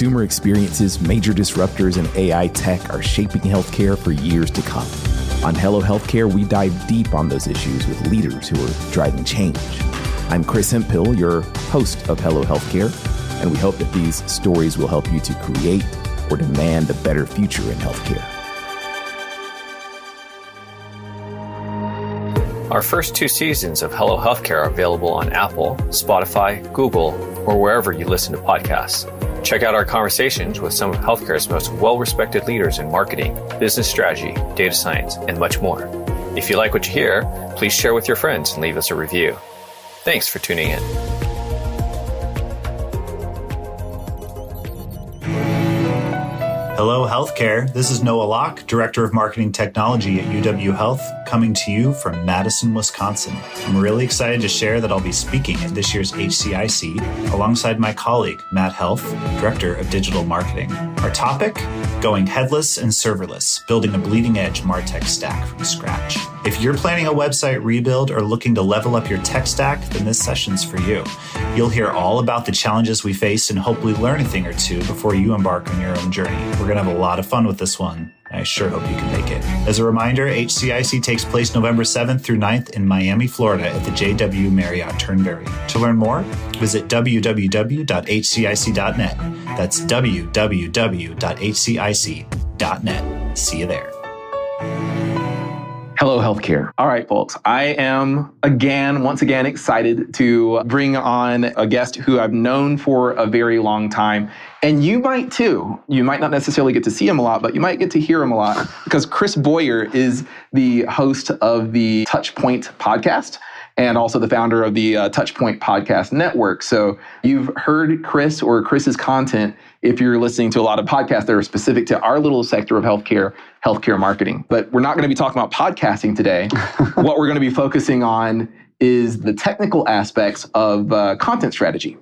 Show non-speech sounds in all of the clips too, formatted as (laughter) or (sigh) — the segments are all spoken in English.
consumer experiences, major disruptors, and AI tech are shaping healthcare for years to come. On Hello Healthcare, we dive deep on those issues with leaders who are driving change. I'm Chris Hemphill, your host of Hello Healthcare, and we hope that these stories will help you to create or demand a better future in healthcare. Our first two seasons of Hello Healthcare are available on Apple, Spotify, Google, or wherever you listen to podcasts. Check out our conversations with some of healthcare's most well respected leaders in marketing, business strategy, data science, and much more. If you like what you hear, please share with your friends and leave us a review. Thanks for tuning in. Hello, healthcare. This is Noah Locke, Director of Marketing Technology at UW Health, coming to you from Madison, Wisconsin. I'm really excited to share that I'll be speaking at this year's HCIC alongside my colleague, Matt Health, Director of Digital Marketing. Our topic going headless and serverless, building a bleeding edge MarTech stack from scratch. If you're planning a website rebuild or looking to level up your tech stack, then this session's for you. You'll hear all about the challenges we face and hopefully learn a thing or two before you embark on your own journey. We're going to have a lot of fun with this one. I sure hope you can make it. As a reminder, HCIC takes place November 7th through 9th in Miami, Florida at the JW Marriott Turnberry. To learn more, visit www.hcic.net. That's www.hcic.net. See you there. Hello, healthcare. All right, folks. I am again, once again, excited to bring on a guest who I've known for a very long time. And you might too. You might not necessarily get to see him a lot, but you might get to hear him a lot because Chris Boyer is the host of the Touchpoint podcast and also the founder of the uh, Touchpoint Podcast Network. So you've heard Chris or Chris's content if you're listening to a lot of podcasts that are specific to our little sector of healthcare, healthcare marketing. But we're not going to be talking about podcasting today. (laughs) what we're going to be focusing on is the technical aspects of uh, content strategy.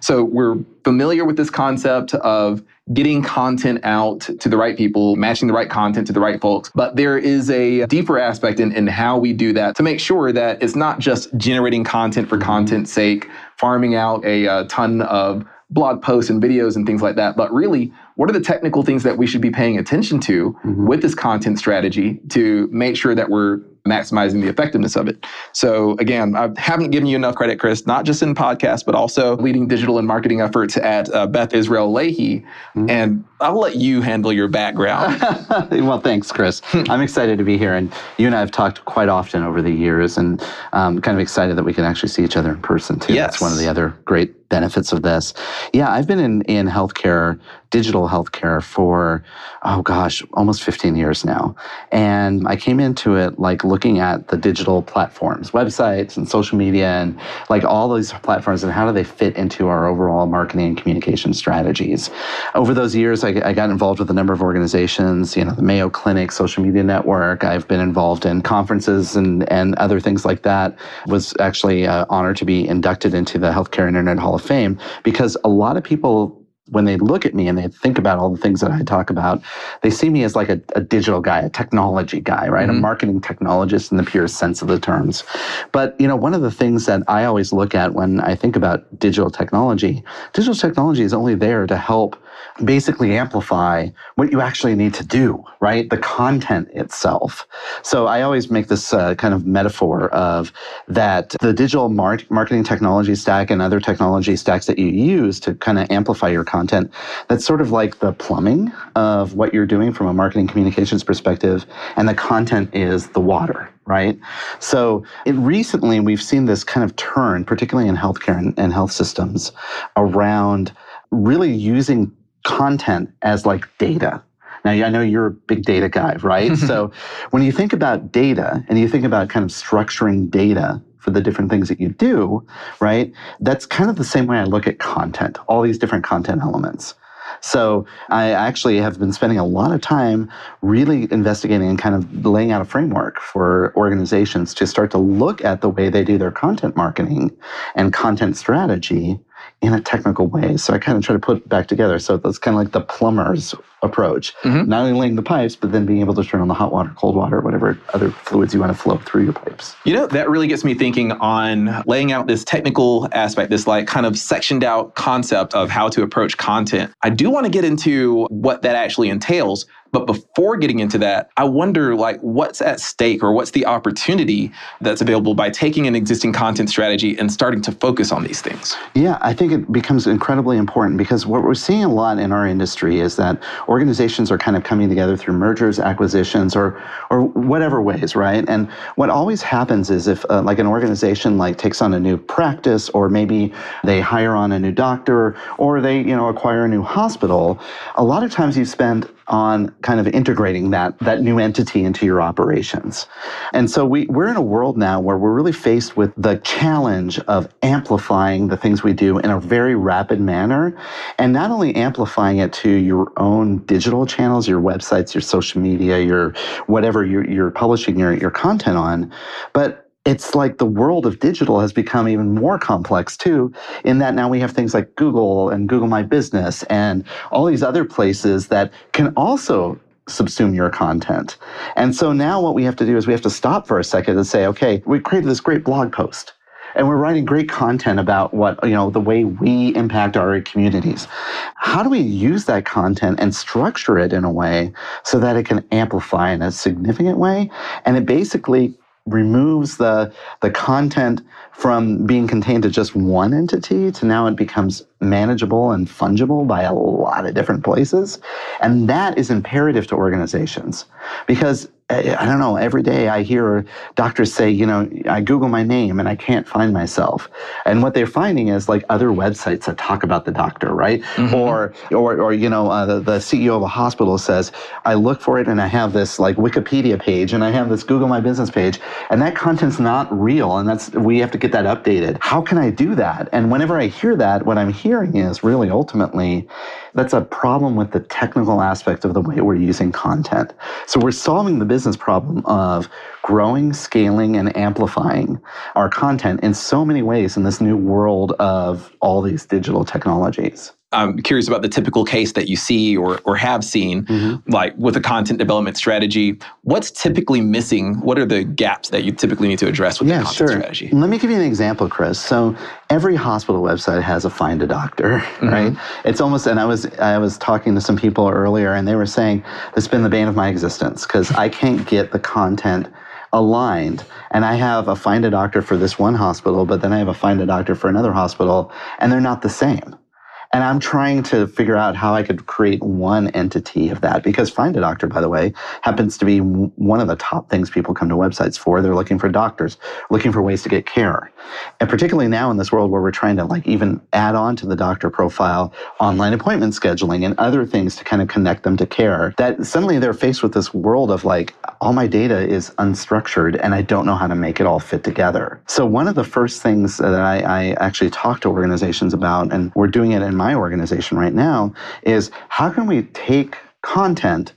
So we're familiar with this concept of getting content out to the right people, matching the right content to the right folks. But there is a deeper aspect in, in how we do that to make sure that it's not just generating content for content's sake, farming out a, a ton of blog posts and videos and things like that, but really, what are the technical things that we should be paying attention to mm-hmm. with this content strategy to make sure that we're maximizing the effectiveness of it. So again, I haven't given you enough credit, Chris, not just in podcasts, but also leading digital and marketing efforts at uh, Beth Israel Lahey. Mm-hmm. And I'll let you handle your background. (laughs) well, thanks, Chris. (laughs) I'm excited to be here. And you and I have talked quite often over the years and um, kind of excited that we can actually see each other in person too. Yes. That's one of the other great benefits of this. Yeah, I've been in, in healthcare, digital healthcare for, oh gosh, almost 15 years now. And I came into it like looking at the digital platforms, websites and social media and like all these platforms and how do they fit into our overall marketing and communication strategies. Over those years, I, I got involved with a number of organizations, you know, the Mayo Clinic, Social Media Network. I've been involved in conferences and, and other things like that. Was actually uh, honored to be inducted into the Healthcare Internet Hall of Fame because a lot of people when they look at me and they think about all the things that I talk about, they see me as like a, a digital guy, a technology guy, right? Mm-hmm. A marketing technologist in the pure sense of the terms. But, you know, one of the things that I always look at when I think about digital technology, digital technology is only there to help basically amplify what you actually need to do, right? The content itself. So I always make this uh, kind of metaphor of that the digital mar- marketing technology stack and other technology stacks that you use to kind of amplify your content, that's sort of like the plumbing of what you're doing from a marketing communications perspective. And the content is the water, right? So it, recently we've seen this kind of turn, particularly in healthcare and, and health systems, around really using content as like data. Now, I know you're a big data guy, right? (laughs) so when you think about data and you think about kind of structuring data for the different things that you do, right? That's kind of the same way I look at content, all these different content elements. So I actually have been spending a lot of time really investigating and kind of laying out a framework for organizations to start to look at the way they do their content marketing and content strategy in a technical way. So I kind of try to put it back together. So that's kind of like the plumber's approach. Mm-hmm. Not only laying the pipes, but then being able to turn on the hot water, cold water, whatever other fluids you want to flow through your pipes. You know, that really gets me thinking on laying out this technical aspect, this like kind of sectioned out concept of how to approach content. I do want to get into what that actually entails. But before getting into that, I wonder like what's at stake or what's the opportunity that's available by taking an existing content strategy and starting to focus on these things? Yeah, I think it becomes incredibly important because what we're seeing a lot in our industry is that organizations are kind of coming together through mergers, acquisitions, or or whatever ways, right? And what always happens is if uh, like an organization like takes on a new practice or maybe they hire on a new doctor or they, you know, acquire a new hospital, a lot of times you spend on kind of integrating that, that new entity into your operations. And so we, we're in a world now where we're really faced with the challenge of amplifying the things we do in a very rapid manner. And not only amplifying it to your own digital channels, your websites, your social media, your whatever you're, you're publishing your, your content on, but it's like the world of digital has become even more complex too, in that now we have things like Google and Google My Business and all these other places that can also subsume your content. And so now what we have to do is we have to stop for a second and say, okay, we created this great blog post and we're writing great content about what you know the way we impact our communities how do we use that content and structure it in a way so that it can amplify in a significant way and it basically removes the the content from being contained to just one entity to now it becomes manageable and fungible by a lot of different places. And that is imperative to organizations because I don't know, every day I hear doctors say, you know, I Google my name and I can't find myself. And what they're finding is like other websites that talk about the doctor, right? Mm-hmm. Or, or, or, you know, uh, the, the CEO of a hospital says, I look for it and I have this like Wikipedia page and I have this Google My Business page and that content's not real. And that's, we have to get that updated. How can I do that? And whenever I hear that, what I'm hearing is really ultimately, that's a problem with the technical aspect of the way we're using content. So we're solving the business problem of growing, scaling, and amplifying our content in so many ways in this new world of all these digital technologies. I'm curious about the typical case that you see or, or have seen, mm-hmm. like with a content development strategy. What's typically missing? What are the gaps that you typically need to address with yeah, the content sure. strategy? Let me give you an example, Chris. So every hospital website has a find a doctor, (laughs) mm-hmm. right? It's almost, and I was I was talking to some people earlier, and they were saying has been the bane of my existence because I can't get the content aligned. And I have a find a doctor for this one hospital, but then I have a find a doctor for another hospital, and they're not the same. And I'm trying to figure out how I could create one entity of that because Find a Doctor, by the way, happens to be one of the top things people come to websites for. They're looking for doctors, looking for ways to get care. And particularly now in this world where we're trying to like even add on to the doctor profile online appointment scheduling and other things to kind of connect them to care, that suddenly they're faced with this world of like, all my data is unstructured and I don't know how to make it all fit together. So one of the first things that I, I actually talk to organizations about, and we're doing it in my organization right now is how can we take content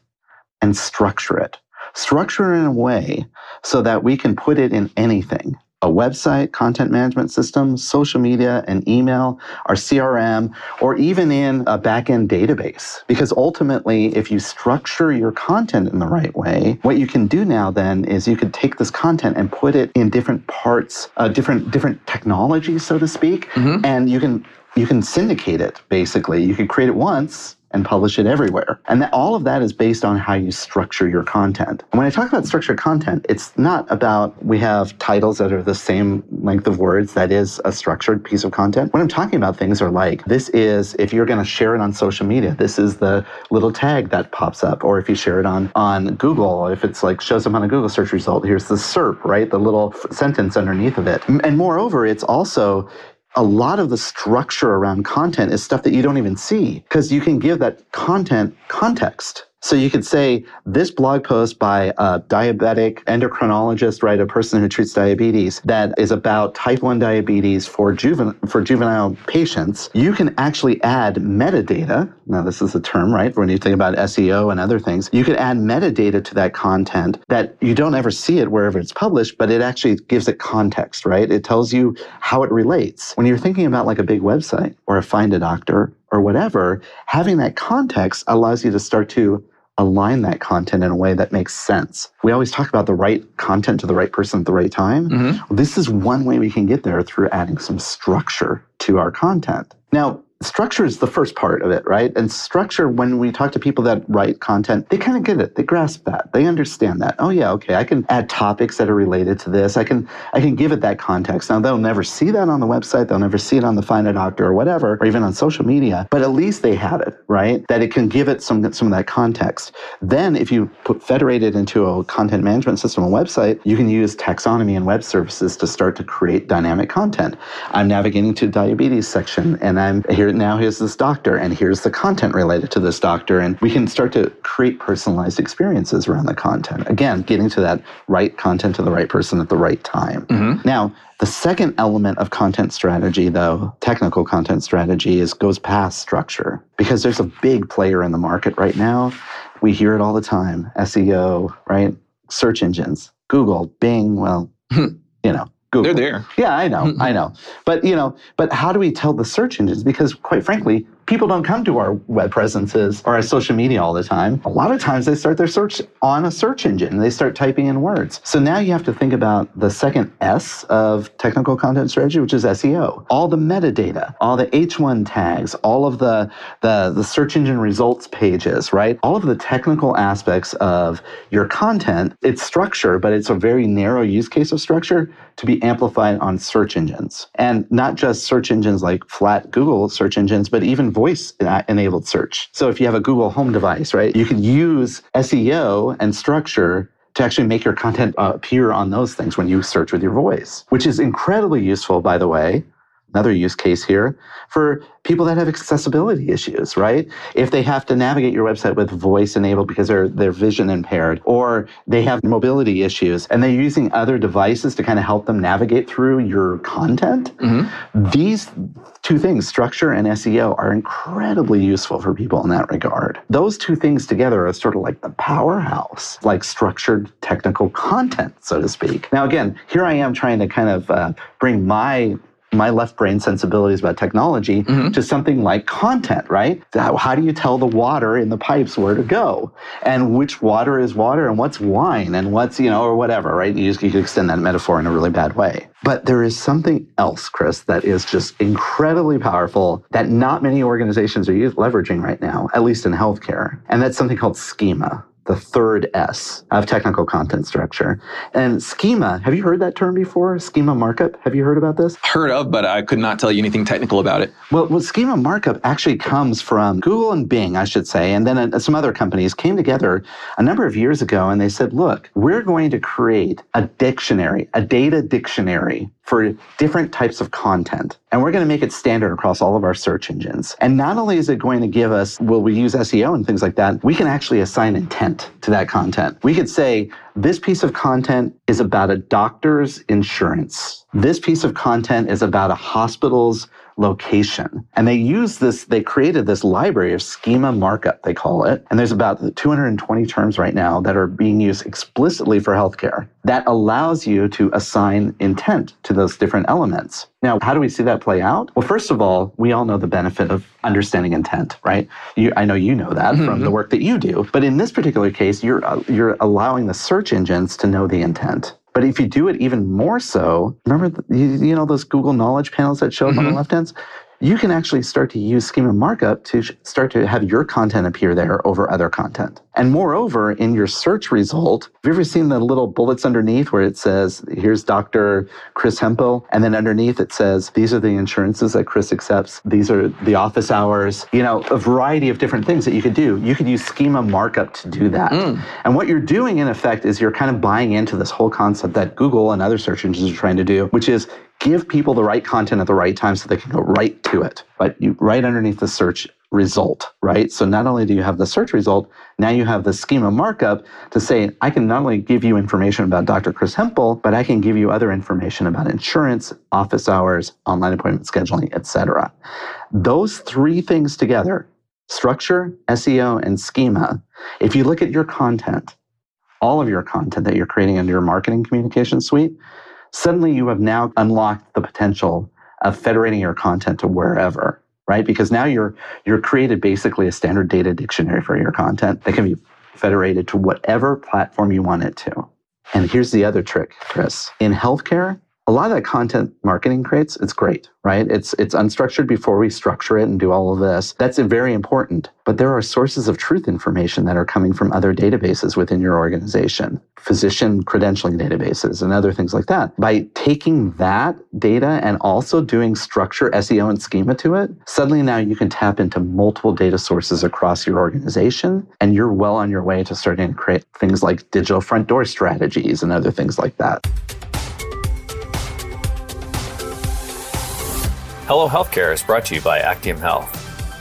and structure it? Structure it in a way so that we can put it in anything a website, content management system, social media, and email, our CRM, or even in a backend database. Because ultimately, if you structure your content in the right way, what you can do now then is you could take this content and put it in different parts, uh, different different technologies, so to speak, mm-hmm. and you can you can syndicate it basically. You can create it once and publish it everywhere. And all of that is based on how you structure your content. And when I talk about structured content, it's not about we have titles that are the same length of words. That is a structured piece of content. What I'm talking about things are like this is if you're going to share it on social media, this is the little tag that pops up. Or if you share it on on Google, if it's like shows up on a Google search result, here's the SERP, right? The little sentence underneath of it. And moreover, it's also a lot of the structure around content is stuff that you don't even see because you can give that content context. So you could say this blog post by a diabetic endocrinologist, right, a person who treats diabetes that is about type 1 diabetes for, juven- for juvenile patients. You can actually add metadata. Now, this is a term, right? When you think about SEO and other things, you can add metadata to that content that you don't ever see it wherever it's published, but it actually gives it context, right? It tells you how it relates. When you're thinking about like a big website or a find a doctor or whatever, having that context allows you to start to align that content in a way that makes sense. We always talk about the right content to the right person at the right time. Mm-hmm. This is one way we can get there through adding some structure to our content. Now, structure is the first part of it, right? And structure, when we talk to people that write content, they kind of get it. They grasp that. They understand that. Oh yeah, okay, I can add topics that are related to this. I can I can give it that context. Now they'll never see that on the website. They'll never see it on the Find a Doctor or whatever, or even on social media. But at least they have it, right? That it can give it some some of that context. Then if you put federate it into a content management system, a website, you can use taxonomy and web services to start to create dynamic content. I'm navigating to diabetes section and I'm here now here's this doctor and here's the content related to this doctor. And we can start to create personalized experiences around the content. Again, getting to that right content to the right person at the right time. Mm-hmm. Now, the second element of content strategy, though, technical content strategy, is goes past structure because there's a big player in the market right now. We hear it all the time SEO, right? Search engines, Google, Bing, well, you know, Google. They're there. Yeah, I know, I (laughs) know. But you know, but how do we tell the search engines? Because quite frankly, people don't come to our web presences or our social media all the time. A lot of times they start their search on a search engine they start typing in words. So now you have to think about the second S of technical content strategy, which is SEO. All the metadata, all the H1 tags, all of the, the, the search engine results pages, right? All of the technical aspects of your content, it's structure, but it's a very narrow use case of structure to be amplified on search engines. And not just search engines like flat Google search engines, but even voice enabled search. So if you have a Google Home device, right, you can use SEO and structure to actually make your content uh, appear on those things when you search with your voice, which is incredibly useful, by the way. Another use case here for people that have accessibility issues, right? If they have to navigate your website with voice enabled because they're they're vision impaired or they have mobility issues and they're using other devices to kind of help them navigate through your content, mm-hmm. these two things, structure and SEO, are incredibly useful for people in that regard. Those two things together are sort of like the powerhouse, like structured technical content, so to speak. Now, again, here I am trying to kind of uh, bring my my left brain sensibilities about technology mm-hmm. to something like content, right? How, how, do you tell the water in the pipes where to go? And which water is water and what's wine and what's, you know, or whatever, right? You, just, you could extend that metaphor in a really bad way. But there is something else, Chris, that is just incredibly powerful that not many organizations are leveraging right now, at least in healthcare. And that's something called schema the third S of technical content structure. And schema, have you heard that term before? Schema markup. Have you heard about this? Heard of, but I could not tell you anything technical about it. Well, well schema markup actually comes from Google and Bing, I should say, and then uh, some other companies came together a number of years ago and they said, look, we're going to create a dictionary, a data dictionary for different types of content. And we're going to make it standard across all of our search engines. And not only is it going to give us, will we use SEO and things like that, we can actually assign intent to that content. We could say, this piece of content is about a doctor's insurance. This piece of content is about a hospital's location. And they use this, they created this library of schema markup, they call it. And there's about 220 terms right now that are being used explicitly for healthcare that allows you to assign intent to those different elements. Now, how do we see that play out? Well, first of all, we all know the benefit of understanding intent, right? You, I know you know that mm-hmm. from the work that you do. But in this particular case, you're, uh, you're allowing the search engines to know the intent. But if you do it even more so, remember, the, you, you, know, those Google knowledge panels that show up mm-hmm. on the mm-hmm. left hand? You can actually start to use schema markup to start to have your content appear there over other content. And moreover, in your search result, have you ever seen the little bullets underneath where it says, here's Dr. Chris Hemphill, and then underneath it says, these are the insurances that Chris accepts, these are the office hours, you know, a variety of different things that you could do. You could use schema markup to do that. Mm. And what you're doing in effect is you're kind of buying into this whole concept that Google and other search engines are trying to do, which is give people the right content at the right time so they can go right to it. But you right underneath the search result, right? So not only do you have the search result, now you have the schema markup to say, I can not only give you information about Dr. Chris Hemphill, but I can give you other information about insurance, office hours, online appointment scheduling, etc. Those three things together, structure, SEO, and schema, if you look at your content, all of your content that you're creating in your marketing communication suite, suddenly you have now unlocked the potential of federating your content to wherever right? Because now you're you're created basically a standard data dictionary for your content that can be federated to whatever platform you want it to. And here's the other trick, Chris. In healthcare, a lot of that content marketing creates, it's great, right? It's it's unstructured before we structure it and do all of this. That's very important. But there are sources of truth information that are coming from other databases within your organization, physician credentialing databases and other things like that. By taking that data and also doing structure, SEO, and schema to it, suddenly now you can tap into multiple data sources across your organization and you're well on your way to starting to create things like digital front door strategies and other things like that. Hello Healthcare is brought to you by Actium Health.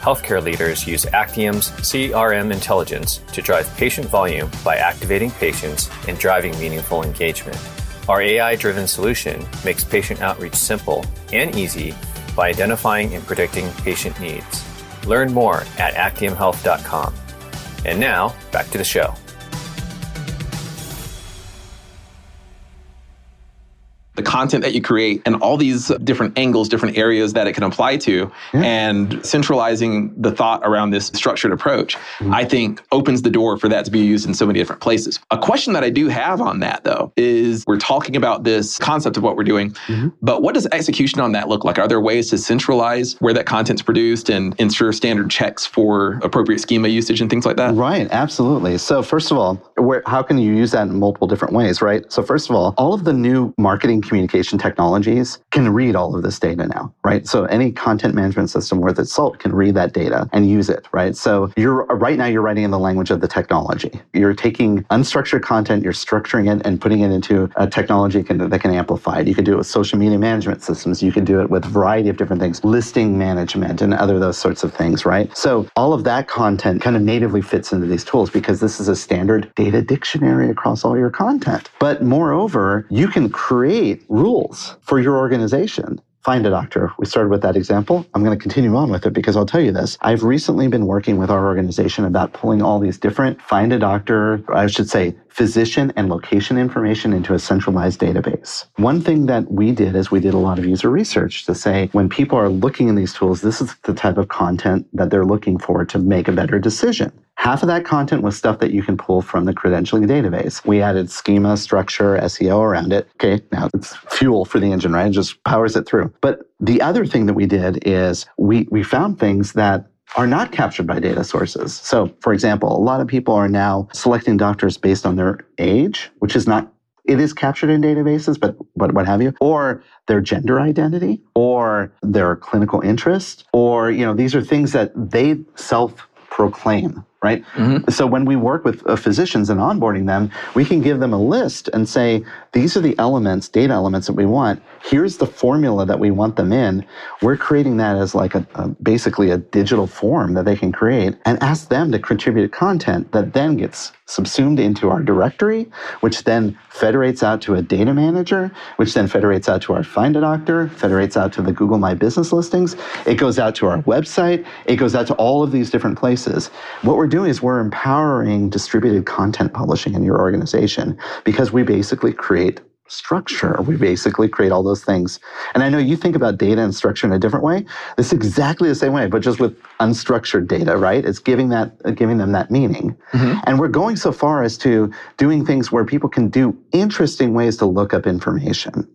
Healthcare leaders use Actium's CRM intelligence to drive patient volume by activating patients and driving meaningful engagement. Our AI driven solution makes patient outreach simple and easy by identifying and predicting patient needs. Learn more at actiumhealth.com. And now, back to the show. Content that you create and all these different angles, different areas that it can apply to, yeah. and centralizing the thought around this structured approach, mm-hmm. I think opens the door for that to be used in so many different places. A question that I do have on that though is we're talking about this concept of what we're doing, mm-hmm. but what does execution on that look like? Are there ways to centralize where that content's produced and ensure standard checks for appropriate schema usage and things like that? Right, absolutely. So first of all, where, how can you use that in multiple different ways, right? So first of all, all of the new marketing communication technologies can read all of this data now, right? So any content management system worth its salt can read that data and use it, right? So you're right now you're writing in the language of the technology. You're taking unstructured content, you're structuring it and putting it into a technology can, that can amplify it. You can do it with social media management systems. You can do it with a variety of different things, listing management and other those sorts of things, right? So all of that content kind of natively fits into these tools because this is a standard data dictionary across all your content. But moreover, you can create rules for your organization find a doctor. We started with that example. I'm going to continue on with it because I'll tell you this. I've recently been working with our organization about pulling all these different find a doctor, I should say physician and location information into a centralized database. One thing that we did is we did a lot of user research to say when people are looking in these tools, this is the type of content that they're looking for to make a better decision. Half of that content was stuff that you can pull from the credentialing database. We added schema, structure, SEO around it. Okay, now it's fuel for the engine, right? It just powers it through. But the other thing that we did is we, we found things that are not captured by data sources. So, for example, a lot of people are now selecting doctors based on their age, which is not it is captured in databases, but but what have you, or their gender identity, or their clinical interest, or you know these are things that they self proclaim right? Mm-hmm. So when we work with uh, physicians and onboarding them, we can give them a list and say, these are the elements, data elements that we want. Here's the formula that we want them in. We're creating that as like a, a basically a digital form that they can create and ask them to contribute content that then gets subsumed into our directory, which then federates out to a data manager, which then federates out to our Find a Doctor, federates out to the Google My Business listings. It goes out to our website. It goes out to all of these different places. What we're doing is we're empowering distributed content publishing in your organization because we basically create structure. We basically create all those things. And I know you think about data and structure in a different way. It's exactly the same way, but just with unstructured data, right? It's giving that giving them that meaning. Mm-hmm. And we're going so far as to doing things where people can do interesting ways to look up information.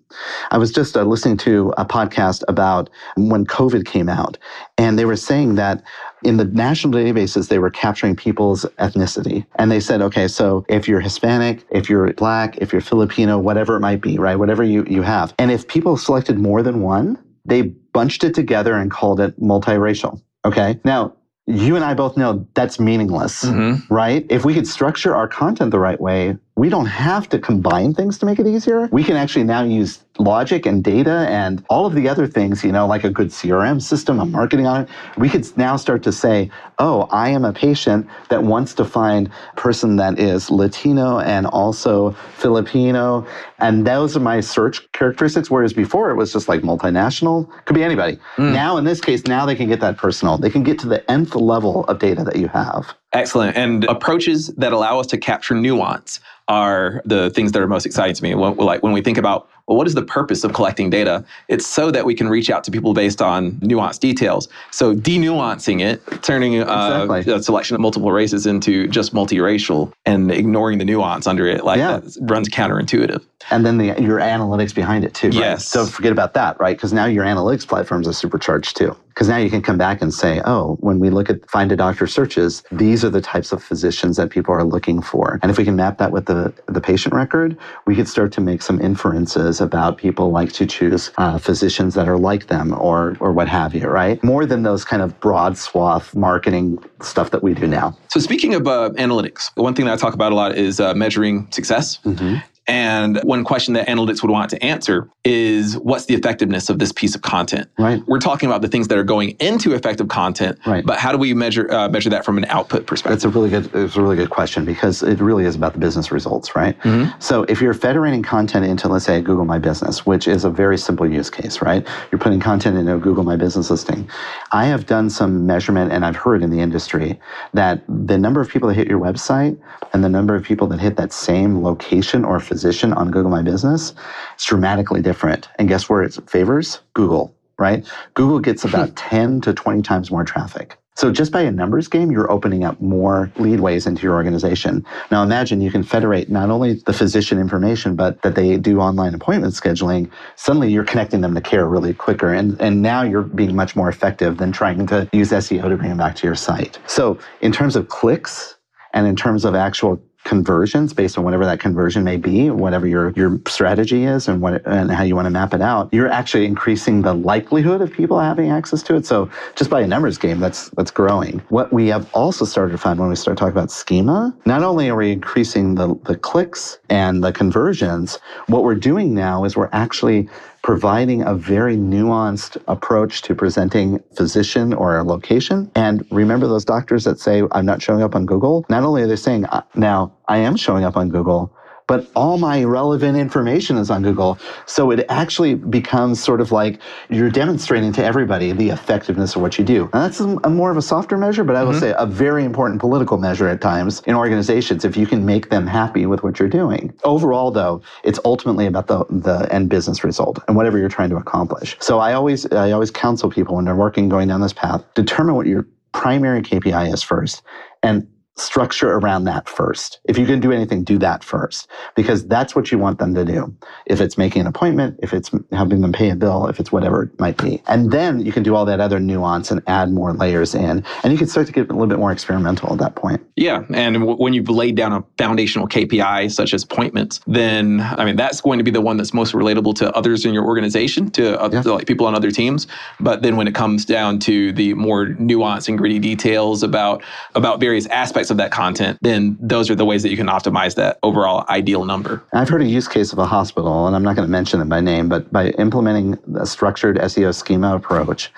I was just uh, listening to a podcast about when COVID came out, and they were saying that in the national databases, they were capturing people's ethnicity. And they said, okay, so if you're Hispanic, if you're Black, if you're Filipino, whatever it might be, right? Whatever you, you have. And if people selected more than one, they bunched it together and called it multiracial. Okay. Now, you and I both know that's meaningless, mm-hmm. right? If we could structure our content the right way, we don't have to combine things to make it easier. We can actually now use logic and data and all of the other things, you know, like a good CRM system, a marketing on it. We could now start to say, oh, I am a patient that wants to find a person that is Latino and also Filipino. And those are my search characteristics. Whereas before it was just like multinational, could be anybody. Mm. Now, in this case, now they can get that personal. They can get to the nth level of data that you have. Excellent. And approaches that allow us to capture nuance are the things that are most exciting to me. When, like when we think about well, what is the purpose of collecting data? It's so that we can reach out to people based on nuanced details. So denuancing it, turning uh, exactly. a selection of multiple races into just multiracial, and ignoring the nuance under it, like yeah. that runs counterintuitive. And then the, your analytics behind it too. Right? Yes. Don't forget about that, right? Because now your analytics platforms are supercharged too. Because now you can come back and say, oh, when we look at find a doctor searches, these are the types of physicians that people are looking for. And if we can map that with the, the patient record, we could start to make some inferences about people like to choose uh, physicians that are like them or, or what have you, right? More than those kind of broad swath marketing stuff that we do now. So speaking of uh, analytics, one thing that I talk about a lot is uh, measuring success. Mm-hmm. And one question that analytics would want to answer is what's the effectiveness of this piece of content? Right. We're talking about the things that are going into effective content, right. but how do we measure uh, measure that from an output perspective? That's a really good it's a really good question because it really is about the business results, right? Mm-hmm. So if you're federating content into let's say Google My Business, which is a very simple use case, right? You're putting content into a Google My Business listing. I have done some measurement and I've heard in the industry that the number of people that hit your website and the number of people that hit that same location or physician on Google My Business, it's dramatically different. And guess where it favors? Google, right? Google gets (laughs) about 10 to 20 times more traffic. So just by a numbers game, you're opening up more leadways into your organization. Now imagine you can federate not only the physician information, but that they do online appointment scheduling. Suddenly you're connecting them to care really quicker. And, and now you're being much more effective than trying to use SEO to bring them back to your site. So in terms of clicks and in terms of actual conversions based on whatever that conversion may be, whatever your, your strategy is and what and how you want to map it out, you're actually increasing the likelihood of people having access to it. So just by a numbers game, that's that's growing. What we have also started to find when we start talking about schema, not only are we increasing the, the clicks and the conversions, what we're doing now is we're actually providing a very nuanced approach to presenting physician or a location. And remember those doctors that say, I'm not showing up on Google? Not only are they saying, uh, now I am showing up on Google, but all my relevant information is on Google. So it actually becomes sort of like you're demonstrating to everybody the effectiveness of what you do. And that's a, a more of a softer measure, but I will mm-hmm. say a very important political measure at times in organizations if you can make them happy with what you're doing. Overall, though, it's ultimately about the, the end business result and whatever you're trying to accomplish. So I always I always counsel people when they're working going down this path, determine what your primary KPI is first. And structure around that first. If you can do anything, do that first because that's what you want them to do. If it's making an appointment, if it's helping them pay a bill, if it's whatever it might be. And then you can do all that other nuance and add more layers in. And you can start to get a little bit more experimental at that point. Yeah. And w- when you've laid down a foundational KPI such as appointments, then I mean, that's going to be the one that's most relatable to others in your organization, to, other, yeah. to like people on other teams. But then when it comes down to the more nuanced and gritty details about, about various aspects aspects of that content, then those are the ways that you can optimize that overall ideal number. I've heard a use case of a hospital, and I'm not going to mention it by name, but by implementing a structured SEO schema approach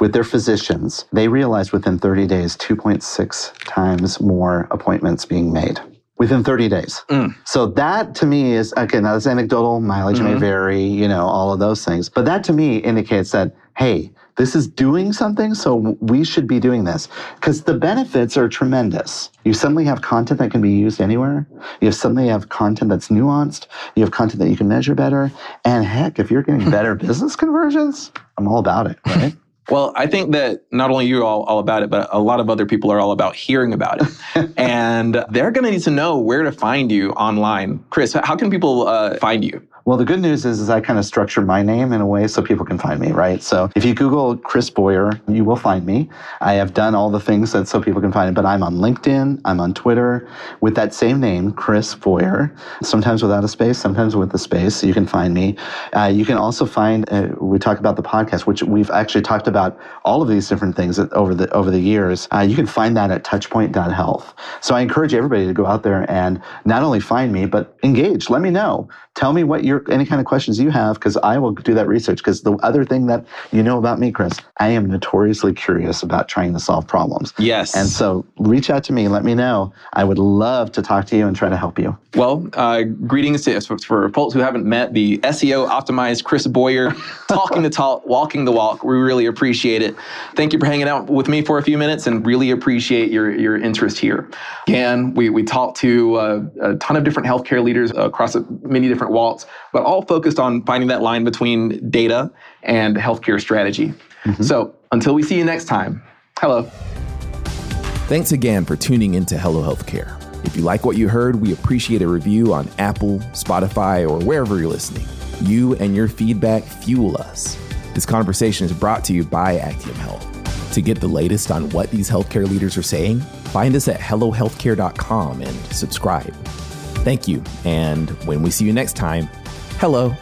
with their physicians, they realized within 30 days 2.6 times more appointments being made within 30 days. Mm. So that to me is again that's anecdotal, mileage mm-hmm. may vary, you know, all of those things. But that to me indicates that hey, this is doing something, so we should be doing this because the benefits are tremendous. You suddenly have content that can be used anywhere. You suddenly have content that's nuanced. You have content that you can measure better. And heck, if you're getting better (laughs) business conversions, I'm all about it, right? (laughs) Well, I think that not only you're all, all about it, but a lot of other people are all about hearing about it. (laughs) and they're going to need to know where to find you online. Chris, how can people uh, find you? Well, the good news is, is I kind of structure my name in a way so people can find me, right? So if you Google Chris Boyer, you will find me. I have done all the things that so people can find it, but I'm on LinkedIn, I'm on Twitter with that same name, Chris Boyer, sometimes without a space, sometimes with a space. So you can find me. Uh, you can also find, uh, we talk about the podcast, which we've actually talked about all of these different things over the, over the years. Uh, you can find that at touchpoint.health. So I encourage everybody to go out there and not only find me, but engage. Let me know. Tell me what your any kind of questions you have, because I will do that research. Because the other thing that you know about me, Chris, I am notoriously curious about trying to solve problems. Yes. And so reach out to me. Let me know. I would love to talk to you and try to help you. Well, uh, greetings to for folks who haven't met the SEO optimized Chris Boyer, (laughs) talking the talk, walking the walk. We really appreciate it. Thank you for hanging out with me for a few minutes, and really appreciate your your interest here. Again, we we talked to uh, a ton of different healthcare leaders across many different different but all focused on finding that line between data and healthcare strategy. Mm-hmm. So until we see you next time, hello. Thanks again for tuning into Hello Healthcare. If you like what you heard, we appreciate a review on Apple, Spotify, or wherever you're listening. You and your feedback fuel us. This conversation is brought to you by Actium Health. To get the latest on what these healthcare leaders are saying, find us at HelloHealthcare.com and subscribe. Thank you. And when we see you next time, hello.